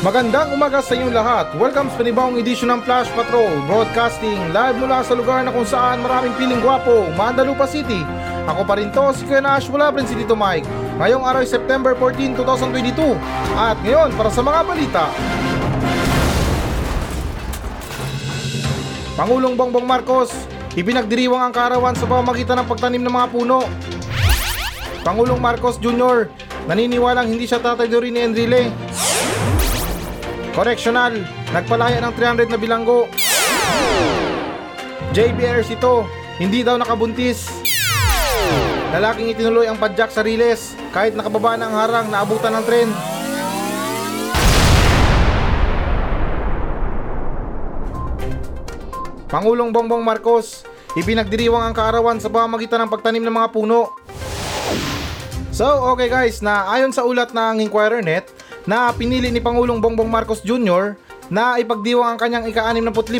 Magandang umaga sa inyong lahat. Welcome sa panibawang edisyon ng Flash Patrol Broadcasting live mula sa lugar na kung saan maraming piling gwapo, Mandalupa City. Ako pa rin to, si Kuya Nash mula pa rin si Tito Mike. Ngayong araw September 14, 2022. At ngayon, para sa mga balita. Pangulong Bongbong Marcos, ipinagdiriwang ang karawan sa pamamagitan ng pagtanim ng mga puno. Pangulong Marcos Jr., naniniwalang hindi siya tatay rin ni Enrile. Correctional, nagpalaya ng 300 na bilanggo. JBRs ito, hindi daw nakabuntis. Lalaking itinuloy ang padjak sa Riles kahit nakababa ng harang na abutan ng tren. Pangulong Bongbong Marcos, ipinagdiriwang ang kaarawan sa pamamagitan ng pagtanim ng mga puno. So, okay guys, na ayon sa ulat ng Inquirer Net, na pinili ni Pangulong Bongbong Marcos Jr. na ipagdiwang ang kanyang ika-65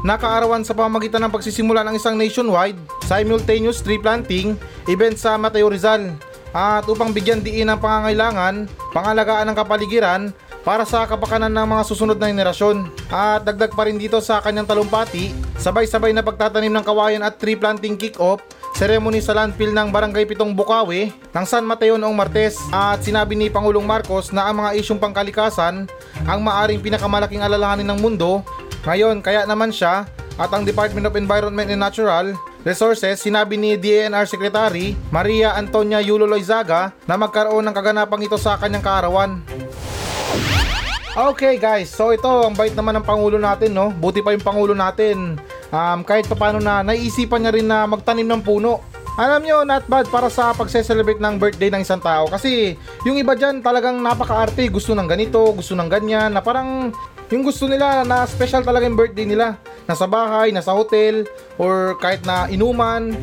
na kaarawan sa pamamagitan ng pagsisimula ng isang nationwide simultaneous tree planting event sa Mateo Rizal. At upang bigyan diin ang pangangailangan, pangalagaan ng kapaligiran para sa kapakanan ng mga susunod na henerasyon. At dagdag pa rin dito sa kanyang talumpati, sabay-sabay na pagtatanim ng kawayan at tree planting kick-off ceremony sa landfill ng Barangay Pitong Bukawi ng San Mateo noong Martes at sinabi ni Pangulong Marcos na ang mga isyong pangkalikasan ang maaring pinakamalaking alalahanin ng mundo ngayon kaya naman siya at ang Department of Environment and Natural Resources sinabi ni DNR Secretary Maria Antonia Yulo Loizaga na magkaroon ng kaganapang ito sa kanyang kaarawan. Okay guys, so ito ang bait naman ng Pangulo natin no. Buti pa yung Pangulo natin um, kahit paano na naiisipan niya rin na magtanim ng puno. Alam nyo, not bad para sa pagse-celebrate ng birthday ng isang tao. Kasi yung iba dyan talagang napaka-arte. Gusto ng ganito, gusto ng ganyan. Na parang yung gusto nila na special talaga yung birthday nila. Nasa bahay, nasa hotel, or kahit na inuman.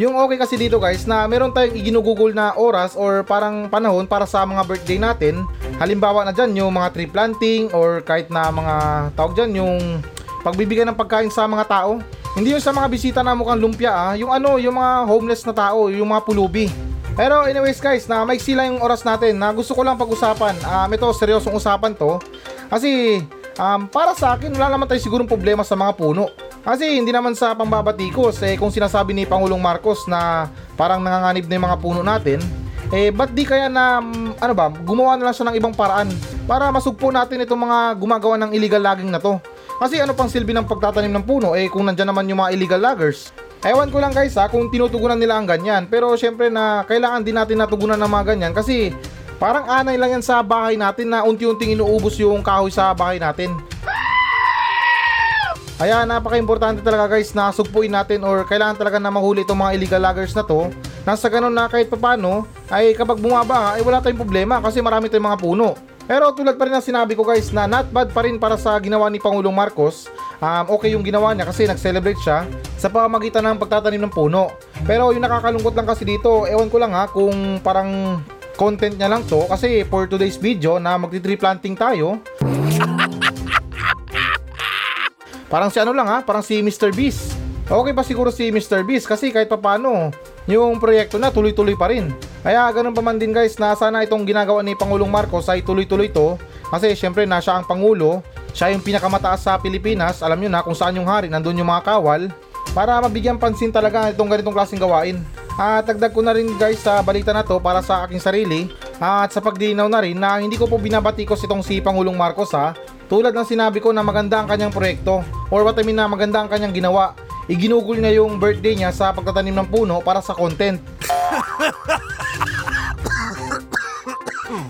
Yung okay kasi dito guys na meron tayong iginugugol na oras or parang panahon para sa mga birthday natin. Halimbawa na dyan yung mga tree planting or kahit na mga tawag dyan yung pagbibigay ng pagkain sa mga tao. Hindi yung sa mga bisita na mukhang lumpia ah, yung ano, yung mga homeless na tao, yung mga pulubi. Pero anyways guys, na maiksi lang yung oras natin na gusto ko lang pag-usapan. Um, ito, seryosong usapan to. Kasi um, para sa akin, wala naman tayo sigurong problema sa mga puno. Kasi hindi naman sa pambabatikos, eh kung sinasabi ni Pangulong Marcos na parang nanganganib na yung mga puno natin, eh ba't di kaya na, ano ba, gumawa na lang siya ng ibang paraan para masugpo natin itong mga gumagawa ng illegal logging na to. Kasi ano pang silbi ng pagtatanim ng puno, eh kung nandyan naman yung mga illegal loggers. Ewan ko lang guys ha, kung tinutugunan nila ang ganyan. Pero syempre na kailangan din natin natugunan ng mga ganyan kasi parang anay lang yan sa bahay natin na unti-unting inuubos yung kahoy sa bahay natin. Kaya napaka-importante talaga guys na sugpuin natin or kailangan talaga na mahuli itong mga illegal loggers na to. Nasa ganun na kahit papano ay kapag bumaba ay wala tayong problema kasi marami tayong mga puno. Pero tulad pa rin ng sinabi ko guys na not bad pa rin para sa ginawa ni Pangulong Marcos. Um, okay yung ginawa niya kasi nag-celebrate siya sa pamamagitan ng pagtatanim ng puno. Pero yung nakakalungkot lang kasi dito, ewan ko lang ha kung parang content niya lang to kasi for today's video na magti-tree planting tayo. Parang si ano lang ha, parang si Mr. Beast. Okay pa siguro si Mr. Beast kasi kahit papano, yung proyekto na tuloy-tuloy pa rin. Kaya ganun pa man din guys na sana itong ginagawa ni Pangulong Marcos ay tuloy-tuloy to kasi syempre na siya ang Pangulo, siya yung pinakamataas sa Pilipinas, alam nyo na kung saan yung hari, nandun yung mga kawal, para mabigyan pansin talaga itong ganitong klaseng gawain. At dagdag ko na rin guys sa balita na to para sa aking sarili. At sa pagdinaw na rin na hindi ko po binabatikos itong si Pangulong Marcos ha. Tulad ng sinabi ko na maganda ang kanyang proyekto. Or what I mean na maganda ang kanyang ginawa. Iginugol niya yung birthday niya sa pagtatanim ng puno para sa content.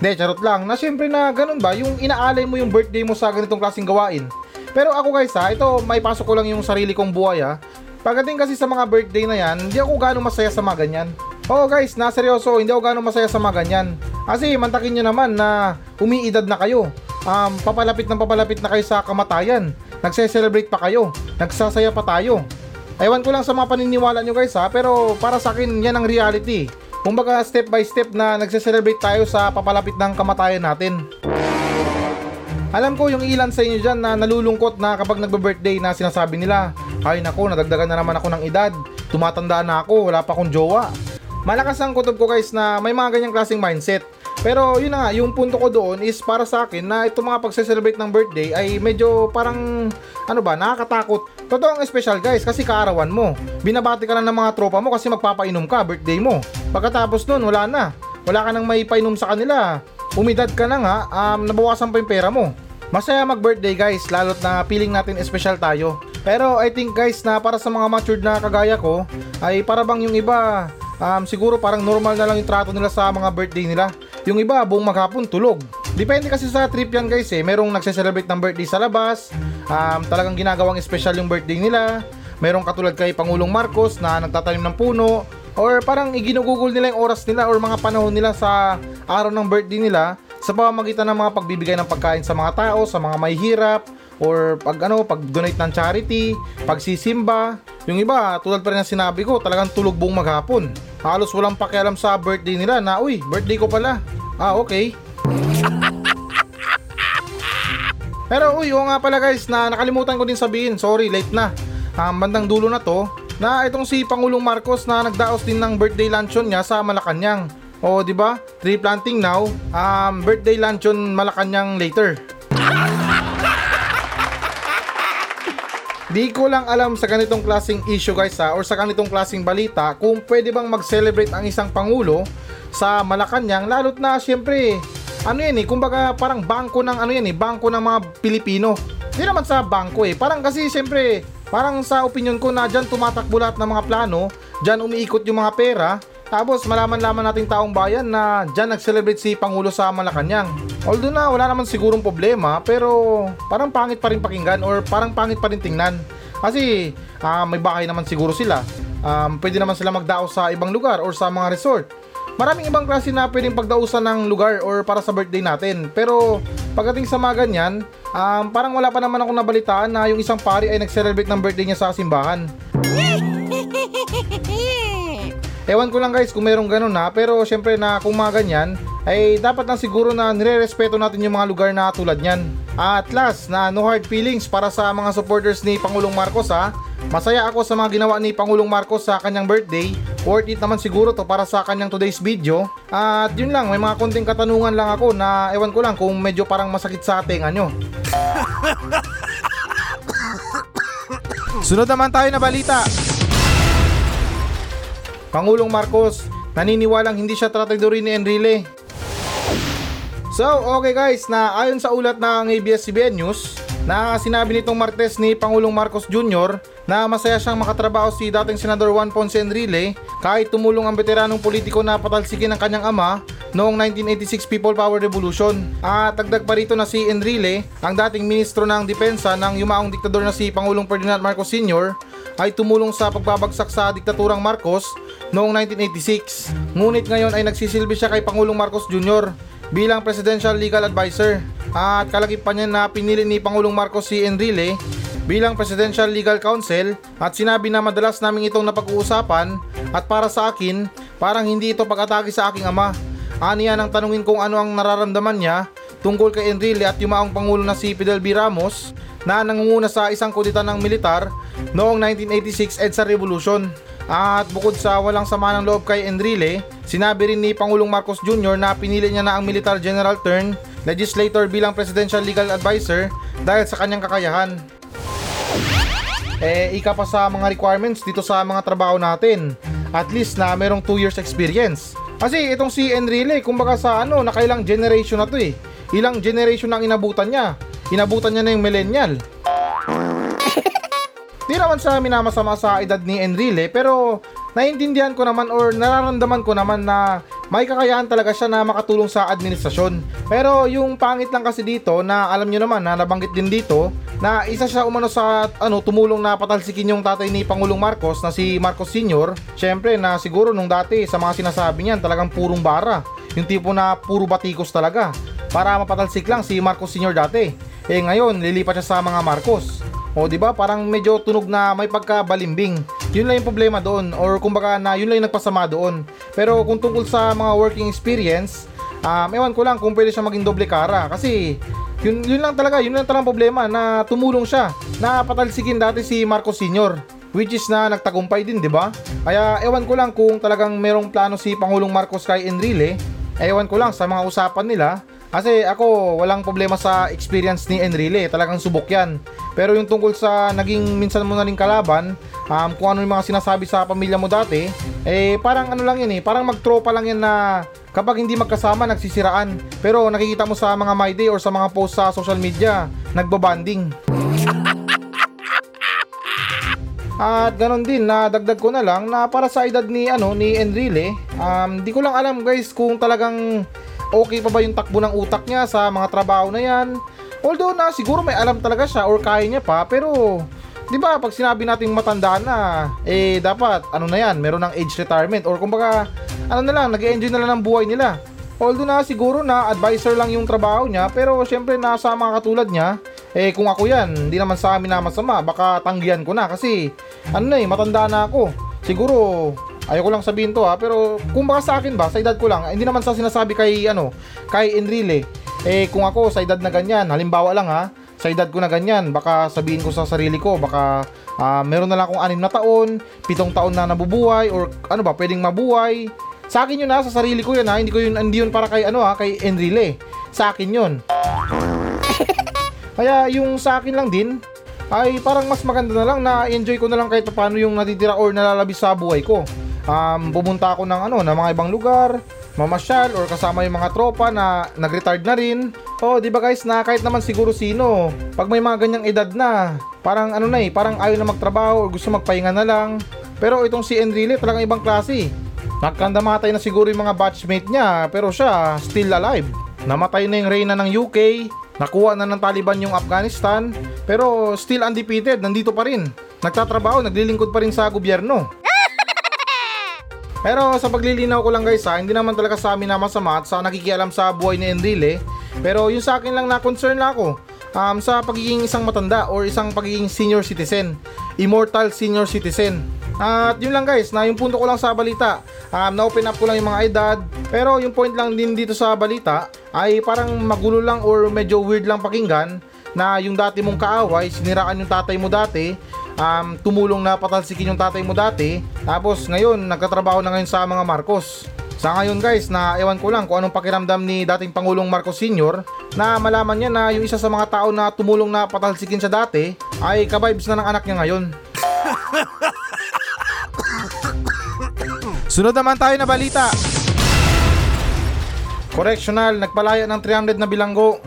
De, charot lang. Na syempre na ganun ba, yung inaalay mo yung birthday mo sa ganitong klaseng gawain. Pero ako guys ha, ito may pasok ko lang yung sarili kong buhay ha. Pagdating kasi sa mga birthday na yan, hindi ako gano'ng masaya sa mga ganyan. Oo guys, na seryoso, hindi ako gano'ng masaya sa mga ganyan. Kasi mantakin nyo naman na umiidad na kayo um, papalapit ng papalapit na kayo sa kamatayan. Nagse-celebrate pa kayo. Nagsasaya pa tayo. Ewan ko lang sa mga paniniwala nyo guys ha, pero para sa akin yan ang reality. Kumbaga step by step na nagse-celebrate tayo sa papalapit ng kamatayan natin. Alam ko yung ilan sa inyo dyan na nalulungkot na kapag nagbe-birthday na sinasabi nila, ay nako, nadagdagan na naman ako ng edad, tumatanda na ako, wala pa akong jowa. Malakas ang kutob ko guys na may mga ganyang klaseng mindset. Pero yun na nga, yung punto ko doon is para sa akin na itong mga pagse-celebrate ng birthday ay medyo parang ano ba, nakakatakot. Totoo ang special guys kasi kaarawan mo. Binabati ka lang ng mga tropa mo kasi magpapainom ka, birthday mo. Pagkatapos nun, wala na. Wala ka nang may painom sa kanila. Umidad ka na nga, um, nabawasan pa yung pera mo. Masaya mag-birthday guys, lalo't na feeling natin special tayo. Pero I think guys na para sa mga matured na kagaya ko, ay para bang yung iba, um, siguro parang normal na lang yung trato nila sa mga birthday nila. Yung iba, buong maghapon tulog. Depende kasi sa trip yan guys eh. Merong nagse-celebrate ng birthday sa labas, um, talagang ginagawang special yung birthday nila. Merong katulad kay Pangulong Marcos na nagtatanim ng puno, or parang iginugugol nila yung oras nila or mga panahon nila sa araw ng birthday nila sa pamamagitan ng mga pagbibigay ng pagkain sa mga tao, sa mga may hirap, or pag ano, pag donate ng charity, pagsisimba. Yung iba, tulad pa rin ng sinabi ko, talagang tulog buong maghapon. Halos walang pakialam sa birthday nila na, uy, birthday ko pala. Ah, okay. Pero uy, oo nga pala guys, na nakalimutan ko din sabihin, sorry, late na. Um, bandang dulo na to, na itong si Pangulong Marcos na nagdaos din ng birthday luncheon niya sa Malacanang. O, di ba? Tree planting now, um, birthday luncheon Malacanang later. Di ko lang alam sa ganitong klaseng issue guys ha, or sa ganitong klaseng balita kung pwede bang mag-celebrate ang isang pangulo sa Malacanang lalo't na syempre ano yan eh, kumbaga parang bangko ng ano yan eh, bangko ng mga Pilipino. Hindi naman sa bangko eh, parang kasi syempre parang sa opinion ko na dyan tumatakbo lahat ng mga plano, dyan umiikot yung mga pera, tapos malaman-laman nating taong bayan na dyan nag-celebrate si Pangulo sa Malacanang. Although na wala naman sigurong problema pero parang pangit pa rin pakinggan or parang pangit pa rin tingnan. Kasi ah, may bahay naman siguro sila. Um, pwede naman sila magdao sa ibang lugar or sa mga resort. Maraming ibang klase na pwedeng pagdausan ng lugar or para sa birthday natin. Pero pagdating sa mga ganyan, um, parang wala pa naman ako nabalitaan na yung isang pari ay nag-celebrate ng birthday niya sa simbahan. Ewan ko lang guys kung merong ganun na pero syempre na kung mga ganyan ay dapat lang siguro na nire-respeto natin yung mga lugar na tulad niyan. At last na no hard feelings para sa mga supporters ni Pangulong Marcos ha. Masaya ako sa mga ginawa ni Pangulong Marcos sa kanyang birthday. Worth it naman siguro to para sa kanyang today's video. At yun lang, may mga konting katanungan lang ako na ewan ko lang kung medyo parang masakit sa tenga nyo. Sunod naman tayo na balita. Pangulong Marcos, naniniwalang hindi siya tratadorin ni Enrile. So, okay guys, na ayon sa ulat ng ABS-CBN News, na sinabi nitong Martes ni Pangulong Marcos Jr. na masaya siyang makatrabaho si dating Senador Juan Ponce Enrile kahit tumulong ang veteranong politiko na patalsikin ng kanyang ama noong 1986 People Power Revolution. At dagdag pa rito na si Enrile, ang dating ministro ng depensa ng yumaong diktador na si Pangulong Ferdinand Marcos Sr. ay tumulong sa pagbabagsak sa diktaturang Marcos noong 1986. Ngunit ngayon ay nagsisilbi siya kay Pangulong Marcos Jr. bilang Presidential Legal Advisor. At kalagip pa niya na pinili ni Pangulong Marcos si Enrile bilang Presidential Legal Counsel at sinabi na madalas namin itong napag-uusapan at para sa akin, parang hindi ito pag-atake sa aking ama. Aniya nang tanungin kung ano ang nararamdaman niya tungkol kay Enrile at yumaong Pangulo na si Fidel B. Ramos na nangunguna sa isang kudita ng militar noong 1986 EDSA Revolution. At bukod sa walang sama ng loob kay Enrile, sinabi rin ni Pangulong Marcos Jr. na pinili niya na ang Militar General Turn legislator bilang Presidential Legal Advisor dahil sa kanyang kakayahan. Eh, ika pa sa mga requirements dito sa mga trabaho natin. At least na merong 2 years experience. Kasi itong si Enrile, kumbaga sa ano, nakailang generation na to eh. Ilang generation ang inabutan niya. Inabutan niya na yung millennial. Di naman sa minamasama sa edad ni Enrile pero naiintindihan ko naman or nararamdaman ko naman na may kakayahan talaga siya na makatulong sa administrasyon. Pero yung pangit lang kasi dito na alam nyo naman na nabanggit din dito na isa siya umano sa ano tumulong na patalsikin yung tatay ni Pangulong Marcos na si Marcos Sr. Syempre na siguro nung dati sa mga sinasabi niyan talagang purong bara. Yung tipo na puro batikos talaga para mapatalsik lang si Marcos Sr. dati. Eh ngayon lilipat siya sa mga Marcos. O di ba parang medyo tunog na may pagkabalimbing. Yun lang yung problema doon or kumbaga na yun lang yung nagpasama doon. Pero kung tungkol sa mga working experience, um, ewan ko lang kung pwede siya maging doble kara kasi yun, yun lang talaga, yun lang talagang problema na tumulong siya na patalsikin dati si Marcos Sr. Which is na nagtagumpay din, di ba? Kaya ewan ko lang kung talagang merong plano si Pangulong Marcos kay Enrile Ewan ko lang sa mga usapan nila. Kasi ako, walang problema sa experience ni Enrile. Talagang subok yan. Pero yung tungkol sa naging minsan mo na rin kalaban, um, kung ano yung mga sinasabi sa pamilya mo dati, eh parang ano lang yun eh. Parang magtropa lang yan na kapag hindi magkasama, nagsisiraan. Pero nakikita mo sa mga my day or sa mga post sa social media, nagbabanding. At ganon din na dagdag ko na lang na para sa edad ni ano ni Enrile, um di ko lang alam guys kung talagang okay pa ba yung takbo ng utak niya sa mga trabaho na yan. Although na siguro may alam talaga siya or kaya niya pa pero 'di ba pag sinabi nating matanda na eh dapat ano na yan, meron ng age retirement or kumbaga ano na lang, nag-enjoy na lang ng buhay nila. Although na siguro na advisor lang yung trabaho niya pero syempre nasa mga katulad niya eh kung ako yan, hindi naman sa amin na masama, baka tanggihan ko na kasi ano na eh, matanda na ako. Siguro ayoko lang sabihin to ha, pero kung baka sa akin ba, sa edad ko lang, hindi naman sa sinasabi kay ano, kay Enrile. Eh kung ako sa edad na ganyan, halimbawa lang ha, sa edad ko na ganyan, baka sabihin ko sa sarili ko, baka ah, meron na lang akong anim na taon, pitong taon na nabubuhay, or ano ba, pwedeng mabuhay. Sa akin yun ha, sa sarili ko yun ha, hindi ko yun, hindi yun para kay ano ha, kay Enrile. Sa akin yun. Kaya yung sa akin lang din, ay parang mas maganda na lang na enjoy ko na lang kahit paano yung natitira or nalalabis sa buhay ko. Um, pumunta ako ng ano, ng mga ibang lugar, mamasyal or kasama yung mga tropa na nag-retired na rin. Oh, di ba guys, na kahit naman siguro sino, pag may mga ganyang edad na, parang ano na eh, parang ayaw na magtrabaho or gusto magpahinga na lang. Pero itong si Enrile talagang ibang klase. Nagkandamatay na siguro yung mga batchmate niya, pero siya still alive. Namatay na yung reyna ng UK, nakuha na ng Taliban yung Afghanistan, pero still undefeated, nandito pa rin. Nagtatrabaho, naglilingkod pa rin sa gobyerno. Pero sa paglilinaw ko lang guys ha, hindi naman talaga sa amin na masama at sa nakikialam sa buhay ni Enrile. Pero yung sa akin lang na concern lang ako um, sa pagiging isang matanda or isang pagiging senior citizen. Immortal senior citizen. At yun lang guys, na yung punto ko lang sa balita. Um, na-open up ko lang yung mga edad. Pero yung point lang din dito sa balita ay parang magulo lang or medyo weird lang pakinggan na yung dati mong kaaway, siniraan yung tatay mo dati, um, tumulong na patalsikin yung tatay mo dati, tapos ngayon nagkatrabaho na ngayon sa mga Marcos. Sa ngayon guys, na ewan ko lang kung anong pakiramdam ni dating Pangulong Marcos Sr. na malaman niya na yung isa sa mga tao na tumulong na patalsikin siya dati ay kabibes na ng anak niya ngayon. Sunod naman tayo na balita. Correctional, nagpalaya ng 300 na bilanggo.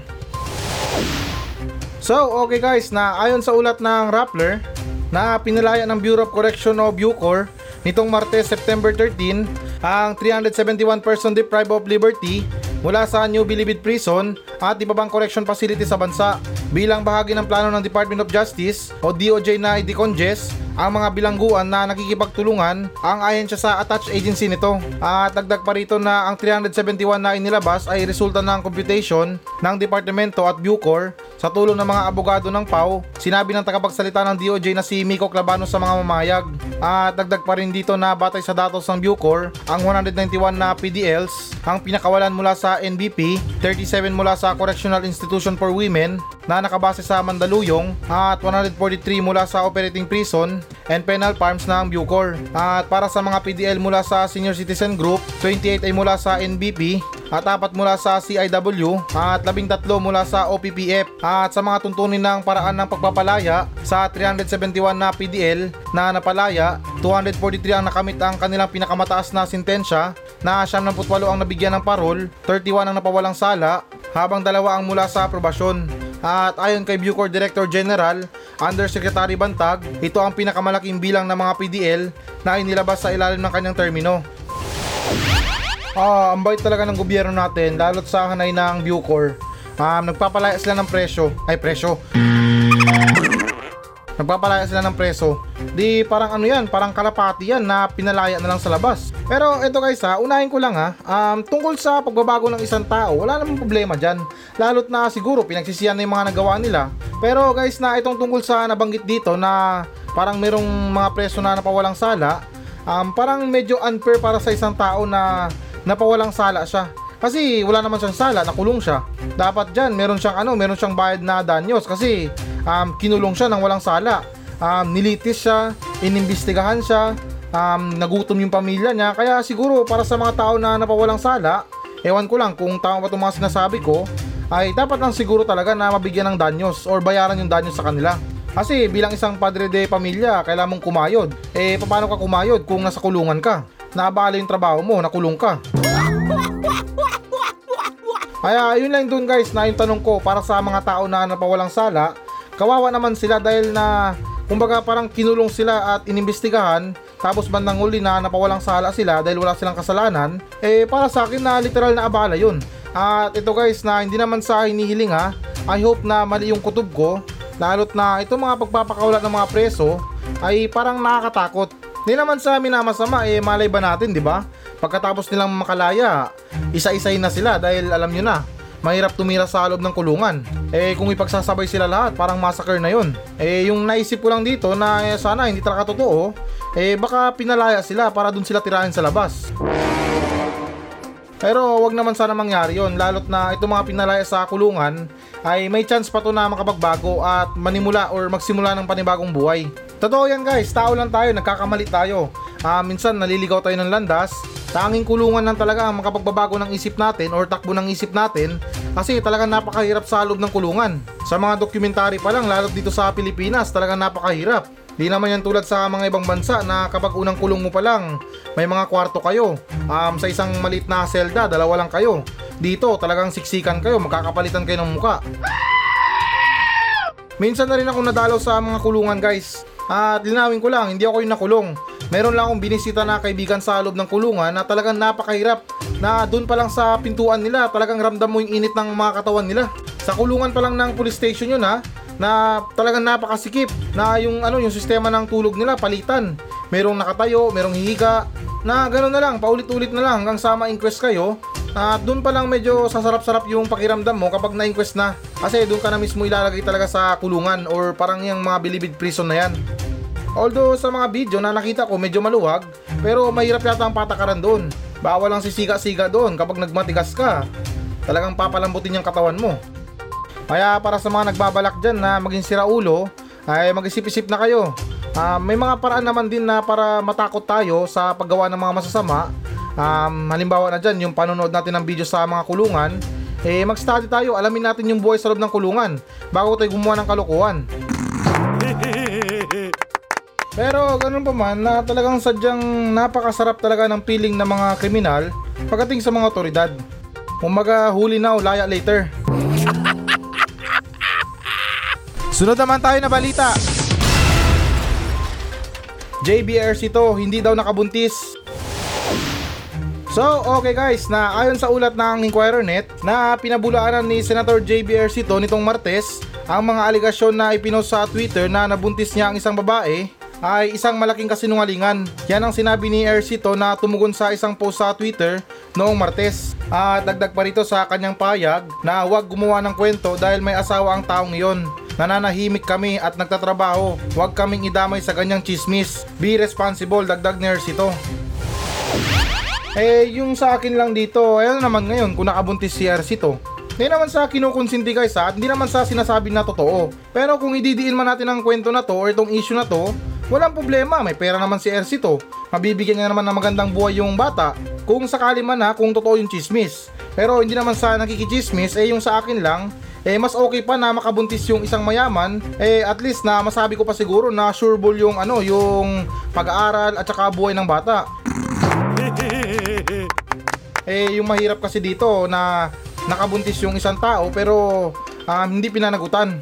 So, okay guys, na ayon sa ulat ng Rappler, na pinalaya ng Bureau of Correction o Bucor nitong Martes, September 13, ang 371 person deprived of liberty mula sa New Bilibid Prison at iba pang correction facility sa bansa. Bilang bahagi ng plano ng Department of Justice o DOJ na i-decongest ang mga bilangguan na nakikipagtulungan ang ahensya sa attached agency nito. At dagdag pa rito na ang 371 na inilabas ay resulta ng computation ng Departamento at Bucor sa tulong ng mga abogado ng PAW, sinabi ng tagapagsalita ng DOJ na si Miko Clabano sa mga mamayag. At dagdag pa rin dito na batay sa datos ng Bucor, ang 191 na PDLs ang pinakawalan mula sa NBP, 37 mula sa Correctional Institution for Women na nakabase sa Mandaluyong at 143 mula sa Operating Prison and Penal Farms ng Bucor. At para sa mga PDL mula sa Senior Citizen Group, 28 ay mula sa NBP at apat mula sa CIW at 13 mula sa OPPF at sa mga tuntunin ng paraan ng pagpapalaya sa 371 na PDL na napalaya 243 ang nakamit ang kanilang pinakamataas na sintensya na 78 ang nabigyan ng parol 31 ang napawalang sala habang dalawa ang mula sa aprobasyon at ayon kay Bucor Director General Undersecretary Bantag, ito ang pinakamalaking bilang ng mga PDL na inilabas sa ilalim ng kanyang termino. Ah, ang bait talaga ng gobyerno natin, lalo't sa hanay ng Bucor. Um, nagpapalaya sila ng presyo, ay presyo. Nagpapalaya sila ng preso. Di parang ano yan, parang kalapati yan na pinalaya na lang sa labas. Pero eto guys ha, unahin ko lang ha, um, tungkol sa pagbabago ng isang tao, wala namang problema dyan. Lalo't na siguro pinagsisiyan na yung mga nagawa nila. Pero guys na itong tungkol sa nabanggit dito na parang merong mga preso na napawalang sala, um, parang medyo unfair para sa isang tao na napawalang sala siya. Kasi wala naman siyang sala, nakulong siya. Dapat dyan, meron siyang ano, meron siyang bayad na danyos kasi um, kinulong siya ng walang sala. Um, nilitis siya, inimbestigahan siya, um, nagutom yung pamilya niya. Kaya siguro para sa mga tao na napawalang sala, ewan ko lang kung tama ba itong mga sinasabi ko, ay dapat lang siguro talaga na mabigyan ng danyos or bayaran yung danyos sa kanila. Kasi bilang isang padre de pamilya, kailangan mong kumayod. Eh, paano ka kumayod kung nasa kulungan ka? Naabala yung trabaho mo, nakulong ka. Kaya yun lang dun guys na yung tanong ko para sa mga tao na napawalang sala, kawawa naman sila dahil na kumbaga parang kinulong sila at inimbestigahan tapos bandang huli na napawalang sala sila dahil wala silang kasalanan, eh para sa akin na literal na abala yun. At ito guys na hindi naman sa hinihiling ha, I hope na mali yung kutob ko, lalo't na itong mga pagpapakaulat ng mga preso ay parang nakakatakot. Hindi naman sa amin na masama eh malay ba natin di ba? Pagkatapos nilang makalaya, isa-isahin na sila dahil alam nyo na, mahirap tumira sa loob ng kulungan. Eh kung ipagsasabay sila lahat, parang massacre na yon. Eh yung naisip ko lang dito na eh, sana hindi talaga totoo, eh baka pinalaya sila para dun sila tirahin sa labas. Pero wag naman sana mangyari yon lalot na itong mga pinalaya sa kulungan ay may chance pa to na makapagbago at manimula or magsimula ng panibagong buhay. Totoo yan guys, tao lang tayo, nagkakamali tayo. Ah, minsan naliligaw tayo ng landas, tanging kulungan lang talaga ang makapagbabago ng isip natin or takbo ng isip natin kasi talagang napakahirap sa loob ng kulungan. Sa mga dokumentary pa lang, lalo dito sa Pilipinas, talagang napakahirap. Di naman yan tulad sa mga ibang bansa na kapag unang kulong mo pa lang, may mga kwarto kayo. Um, sa isang maliit na selda, dalawa lang kayo. Dito, talagang siksikan kayo, magkakapalitan kayo ng muka. Minsan na rin ako nadalaw sa mga kulungan guys. At linawin ko lang, hindi ako yung nakulong. Meron lang akong binisita na kaibigan sa loob ng kulungan na talagang napakahirap na doon pa lang sa pintuan nila talagang ramdam mo yung init ng mga katawan nila. Sa kulungan pa lang ng police station yun ha, na talagang napakasikip na yung ano yung sistema ng tulog nila palitan. Merong nakatayo, merong hihiga, na gano'n na lang, paulit-ulit na lang hanggang sa ma-inquest kayo. At doon pa lang medyo sasarap-sarap yung pakiramdam mo kapag na-inquest na. Kasi doon ka na mismo ilalagay talaga sa kulungan or parang yung mga bilibid prison na yan. Although sa mga video na nakita ko medyo maluwag, pero mahirap yata ang patakaran doon. Bawal ang sisiga-siga doon kapag nagmatigas ka. Talagang papalambutin yung katawan mo. Kaya para sa mga nagbabalak dyan na maging siraulo, ay mag-isip-isip na kayo. Ah, may mga paraan naman din na para matakot tayo sa paggawa ng mga masasama. Um, halimbawa na dyan, yung panonood natin ng video sa mga kulungan, eh mag-study tayo, alamin natin yung buhay sa loob ng kulungan bago tayo gumawa ng kalokohan. Pero ganun pa man na talagang sadyang napakasarap talaga ng feeling ng mga kriminal pagdating sa mga otoridad. Umaga huli now, laya later. Sunod naman tayo na balita. JBRC to, hindi daw nakabuntis. So, okay guys, na ayon sa ulat ng Inquirer.net na pinabulaanan ni Senator JBRC to nitong Martes ang mga aligasyon na ipinost sa Twitter na nabuntis niya ang isang babae ay isang malaking kasinungalingan. Yan ang sinabi ni Ercito na tumugon sa isang post sa Twitter noong Martes. At dagdag pa rito sa kanyang payag na huwag gumawa ng kwento dahil may asawa ang taong iyon. Nananahimik kami at nagtatrabaho. Huwag kaming idamay sa ganyang chismis. Be responsible, dagdag ni Ercito. Eh, yung sa akin lang dito, ayun naman ngayon kung nakabuntis si Ercito. Hindi naman sa kinukonsinti guys ha, hindi naman sa sinasabi na totoo. Pero kung ididiin man natin ang kwento na to or itong issue na to, walang problema, may pera naman si Ercito. Mabibigyan niya naman ng magandang buhay yung bata. Kung sakali man ha, kung totoo yung chismis. Pero hindi naman sa nakikichismis, eh yung sa akin lang, eh mas okay pa na makabuntis yung isang mayaman, eh at least na masabi ko pa siguro na sureball yung ano, yung pag-aaral at saka buhay ng bata. eh yung mahirap kasi dito na nakabuntis yung isang tao pero um, hindi pinanagutan.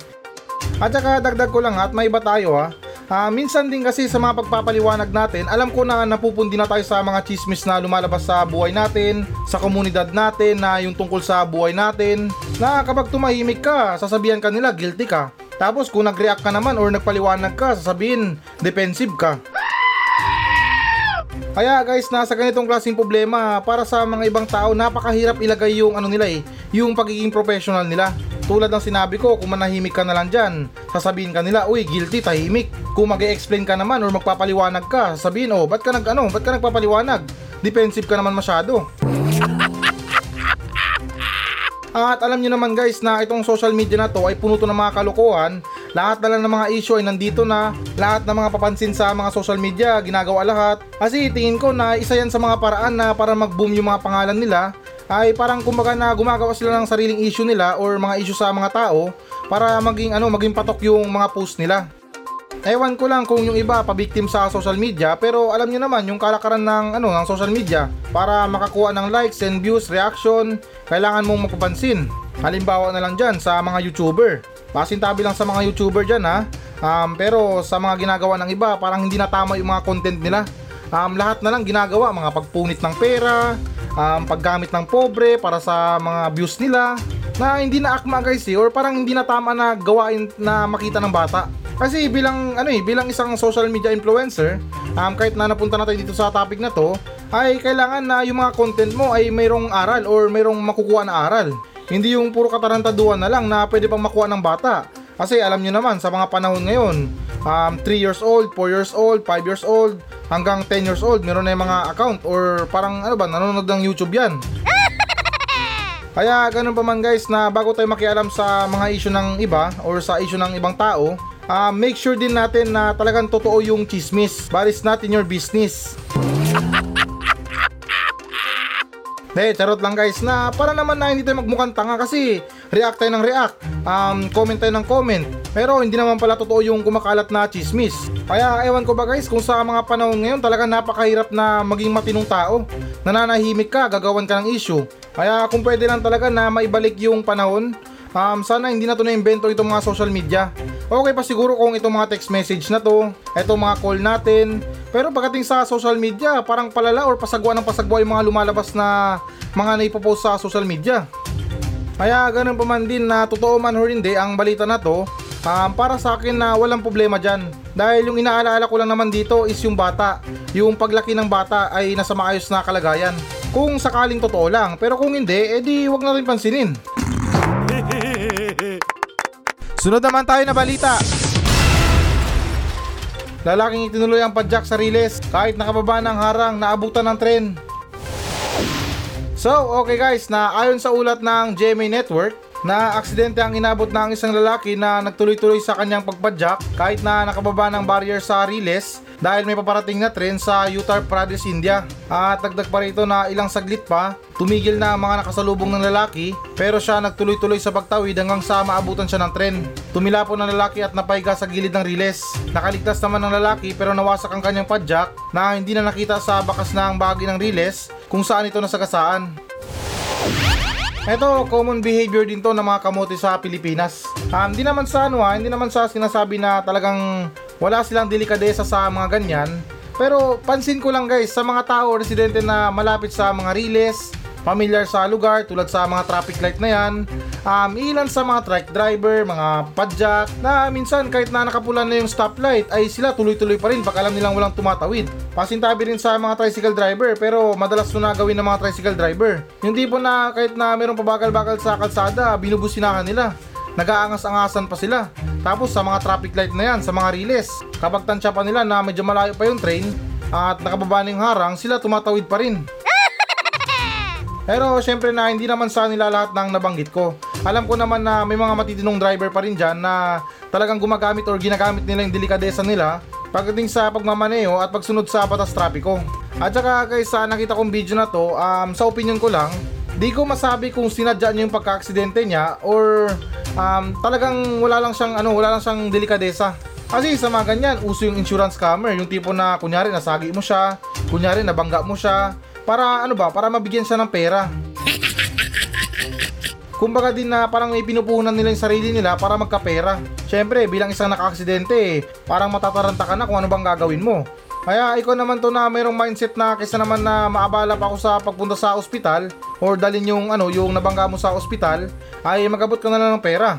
At saka dagdag ko lang at may iba tayo ha. Ah, minsan din kasi sa mga pagpapaliwanag natin, alam ko na napupundi na tayo sa mga chismis na lumalabas sa buhay natin, sa komunidad natin, na yung tungkol sa buhay natin, na kapag tumahimik ka, sasabihan ka nila guilty ka. Tapos kung nag-react ka naman or nagpaliwanag ka, sasabihin defensive ka. Kaya guys, nasa ganitong klaseng problema, para sa mga ibang tao, napakahirap ilagay yung ano nila eh, yung pagiging professional nila. Tulad ng sinabi ko, kung manahimik ka na lang dyan, sasabihin ka nila, uy, guilty, tahimik. Kung mag explain ka naman or magpapaliwanag ka, sasabihin, oh, ba't ka nag, ano, ba't ka nagpapaliwanag? Defensive ka naman masyado. At alam nyo naman guys na itong social media na to ay puno ng mga kalokohan. Lahat na lang ng mga issue ay nandito na. Lahat ng mga papansin sa mga social media, ginagawa lahat. Kasi tingin ko na isa yan sa mga paraan na para mag-boom yung mga pangalan nila. Ay parang kumbaga na gumagawa sila ng sariling issue nila or mga issue sa mga tao para maging ano maging patok yung mga post nila. Ewan ko lang kung yung iba pa-victim sa social media pero alam niyo naman yung kalakaran ng ano ng social media para makakuha ng likes and views, reaction, kailangan mong mapapansin. Halimbawa na lang dyan sa mga YouTuber. Pasintabi lang sa mga YouTuber dyan ha. Um, pero sa mga ginagawa ng iba parang hindi na tama yung mga content nila. Um, lahat na lang ginagawa mga pagpunit ng pera, um, paggamit ng pobre para sa mga views nila na hindi na akma guys eh, or parang hindi na tama na gawain na makita ng bata. Kasi bilang ano eh, bilang isang social media influencer, um, kahit na napunta na tayo dito sa topic na to, ay kailangan na yung mga content mo ay mayroong aral or mayroong makukuha na aral. Hindi yung puro katarantaduan na lang na pwede pang makuha ng bata. Kasi alam nyo naman sa mga panahon ngayon, um, 3 years old, 4 years old, 5 years old, hanggang 10 years old, meron na yung mga account or parang ano ba, nanonood ng YouTube yan. Kaya ganun pa man guys na bago tayo makialam sa mga issue ng iba or sa issue ng ibang tao, ah, make sure din natin na talagang totoo yung chismis. Baris natin your business. De, charot lang guys na para naman na hindi tayo magmukhang tanga kasi react tayo ng react, um, comment tayo ng comment. Pero hindi naman pala totoo yung kumakalat na chismis. Kaya ewan ko ba guys kung sa mga panahon ngayon talaga napakahirap na maging matinong tao. Nananahimik ka, gagawan ka ng issue. Kaya kung pwede lang talaga na maibalik yung panahon, um, sana hindi na to na-invento itong mga social media. Okay pa siguro kung itong mga text message na to, itong mga call natin. Pero pagdating sa social media, parang palala or pasagwa ng pasagwa yung mga lumalabas na mga naipopost sa social media. Kaya ganun pa man din na totoo man or hindi ang balita na to, um, para sa akin na walang problema dyan. Dahil yung inaalaala ko lang naman dito is yung bata. Yung paglaki ng bata ay nasa maayos na kalagayan. Kung sakaling totoo lang, pero kung hindi, edi wag na rin pansinin. Sunod naman tayo na balita. Lalaking itinuloy ang padjak sa Riles kahit nakababa ng harang naabutan ng tren. So, okay guys, na ayon sa ulat ng GMA Network, na aksidente ang inabot ng isang lalaki na nagtuloy-tuloy sa kanyang pagpadyak kahit na nakababa ng barrier sa Riles dahil may paparating na tren sa Uttar Pradesh, India. At dagdag pa rito na ilang saglit pa, tumigil na ang mga nakasalubong ng lalaki pero siya nagtuloy-tuloy sa pagtawid hanggang sa maabutan siya ng tren. Tumila po ng lalaki at napaiga sa gilid ng riles. Nakaligtas naman ng lalaki pero nawasak ang kanyang padyak na hindi na nakita sa bakas ang bahagi ng riles kung saan ito nasagasaan. Ito, common behavior din to ng mga kamote sa Pilipinas. Um, hindi naman sa ano ha, hindi naman sa sinasabi na talagang wala silang delikadesa sa mga ganyan. Pero pansin ko lang guys, sa mga tao residente na malapit sa mga riles, familiar sa lugar tulad sa mga traffic light na yan, um, ilan sa mga truck driver, mga padjak, na minsan kahit na nakapulan na yung stoplight ay sila tuloy-tuloy pa rin pag alam nilang walang tumatawid. Pasintabi rin sa mga tricycle driver pero madalas na gawin ng mga tricycle driver. Yung tipo na kahit na mayroong pabagal-bagal sa kalsada, binubusinahan nila. Nag-aangas-angasan pa sila. Tapos sa mga traffic light na yan, sa mga riles, kapag tansya pa nila na medyo malayo pa yung train at nakababa na yung harang, sila tumatawid pa rin. Pero syempre na hindi naman sa nila lahat ng nabanggit ko. Alam ko naman na may mga matitinong driver pa rin dyan na talagang gumagamit or ginagamit nila yung delikadesa nila pagdating sa pagmamaneo at pagsunod sa batas trapiko. At saka guys, sa nakita kong video na to, um, sa opinion ko lang, di ko masabi kung sinadya niya yung pagka-aksidente niya or um, talagang wala lang siyang ano, wala lang siyang delikadesa. Kasi sa mga ganyan, uso yung insurance scammer, yung tipo na kunyari nasagi mo siya, kunyari nabangga mo siya, para ano ba, para mabigyan siya ng pera. Kumbaga din na parang may pinupuhunan nila yung sarili nila para magkapera. Siyempre, bilang isang naka-aksidente, parang matataranta ka na kung ano bang gagawin mo. Kaya ikaw naman to na mayroong mindset na kaysa naman na maabala pa ako sa pagpunta sa ospital or dalhin yung ano yung nabangga mo sa ospital ay magabot ka na lang ng pera.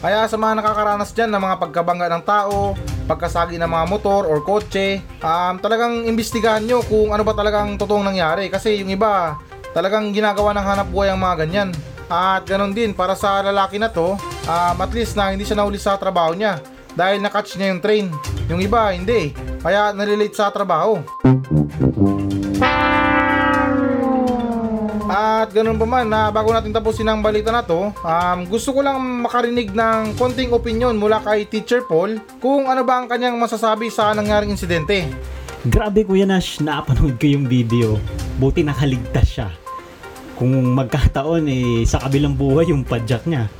Kaya sa mga nakakaranas dyan ng mga pagkabangga ng tao, pagkasagi ng mga motor or kotse, um, talagang imbestigahan nyo kung ano ba talagang totoong nangyari. Kasi yung iba, talagang ginagawa ng hanap buhay ang mga ganyan. At ganon din para sa lalaki na to, um, at least na hindi siya nahuli sa trabaho niya. Dahil nakatch niya yung train. Yung iba, hindi. Kaya nalilate sa trabaho. At ganun pa man na bago natin tapusin ang balita na to, um, gusto ko lang makarinig ng konting opinion mula kay Teacher Paul kung ano ba ang kanyang masasabi sa nangyaring insidente. Grabe Kuya Nash, napanood ko yung video. Buti nakaligtas siya. Kung magkataon eh sa kabilang buhay yung padjak niya.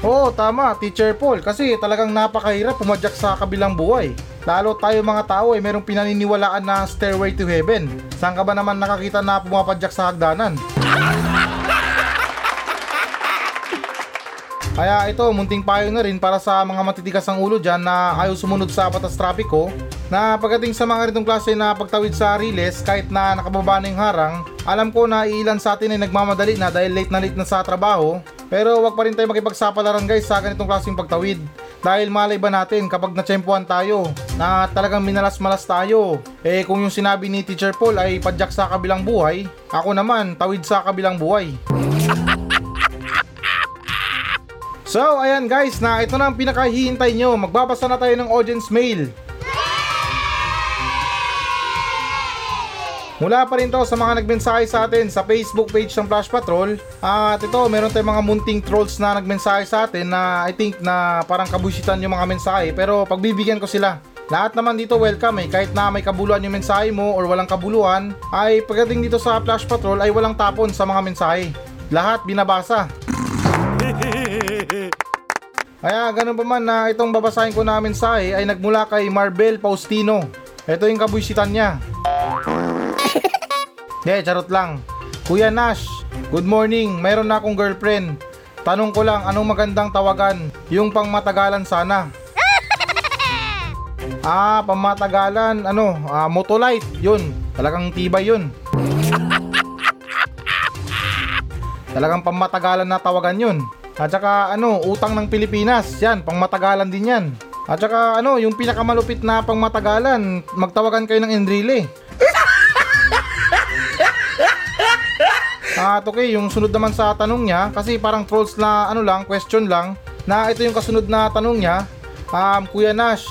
Oo, tama, Teacher Paul. Kasi talagang napakahirap pumadyak sa kabilang buhay. Lalo tayo mga tao ay merong pinaniniwalaan na stairway to heaven. Saan ka ba naman nakakita na pumapadyak sa hagdanan? Kaya ito, munting payo na rin para sa mga matitigas ang ulo dyan na ayaw sumunod sa batas trapiko na pagdating sa mga ganitong klase na pagtawid sa riles kahit na nakababa na yung harang, alam ko na ilan sa atin ay nagmamadali na dahil late na late na sa trabaho pero wag pa rin tayo makipagsapalaran guys sa ganitong klaseng pagtawid dahil malay ba natin kapag natsempuhan tayo na talagang minalas-malas tayo eh kung yung sinabi ni Teacher Paul ay padyak sa kabilang buhay ako naman tawid sa kabilang buhay So, ayan guys, na ito na ang pinakahihintay nyo. Magbabasa na tayo ng audience mail. Mula pa rin to sa mga nagmensahe sa atin sa Facebook page ng Flash Patrol. At ito, meron tayong mga munting trolls na nagmensahe sa atin na I think na parang kabusitan yung mga mensahe. Pero pagbibigyan ko sila. Lahat naman dito welcome eh, kahit na may kabuluhan yung mensahe mo or walang kabuluhan, ay pagdating dito sa Flash Patrol ay walang tapon sa mga mensahe. Lahat binabasa. Kaya ganun pa man na itong babasahin ko na mensahe ay nagmula kay Marbel Faustino. Ito yung kabuisitan niya. De, charot lang. Kuya Nash, good morning. Mayroon na akong girlfriend. Tanong ko lang, anong magandang tawagan? Yung pangmatagalan sana. Ah, pangmatagalan, ano, ah, motolite, yun. Talagang tibay yun. Talagang pangmatagalan na tawagan yun. At saka ano, utang ng Pilipinas, yan, pangmatagalan din yan. At saka ano, yung pinakamalupit na pangmatagalan, magtawagan kayo ng Enrile. At okay, yung sunod naman sa tanong niya, kasi parang trolls na ano lang, question lang, na ito yung kasunod na tanong niya, um, Kuya Nash,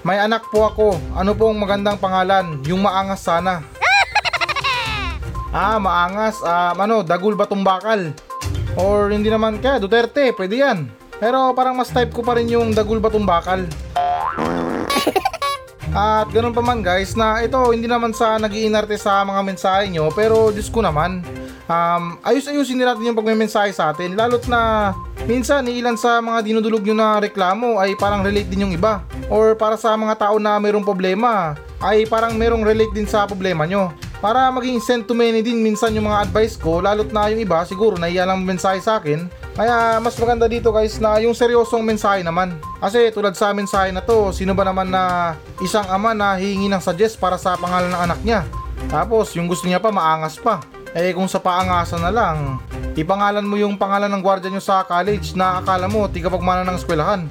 may anak po ako, ano pong magandang pangalan? Yung maangas sana. ah, maangas, um, ano, dagul ba tumbakal? Or hindi naman kaya, Duterte, pwede yan. Pero parang mas type ko pa rin yung dagul ba tumbakal. At ganun pa man guys na ito hindi naman sa nagiinarte sa mga mensahe nyo pero Diyos ko naman um, ayus-ayusin din natin yung pagme-mensahe sa atin lalo't na minsan ilan sa mga dinudulog nyo na reklamo ay parang relate din yung iba or para sa mga tao na mayroong problema ay parang mayroong relate din sa problema nyo para maging sent to many din minsan yung mga advice ko lalo't na yung iba siguro nahiya lang mensahe sa akin kaya mas maganda dito guys na yung seryosong mensahe naman. Kasi tulad sa mensahe na to, sino ba naman na isang ama na hihingi ng suggest para sa pangalan ng anak niya? Tapos yung gusto niya pa maangas pa. Eh kung sa paangasan na lang, ipangalan mo yung pangalan ng gwardiya nyo sa college na akala mo tigapagmana ng eskwelahan.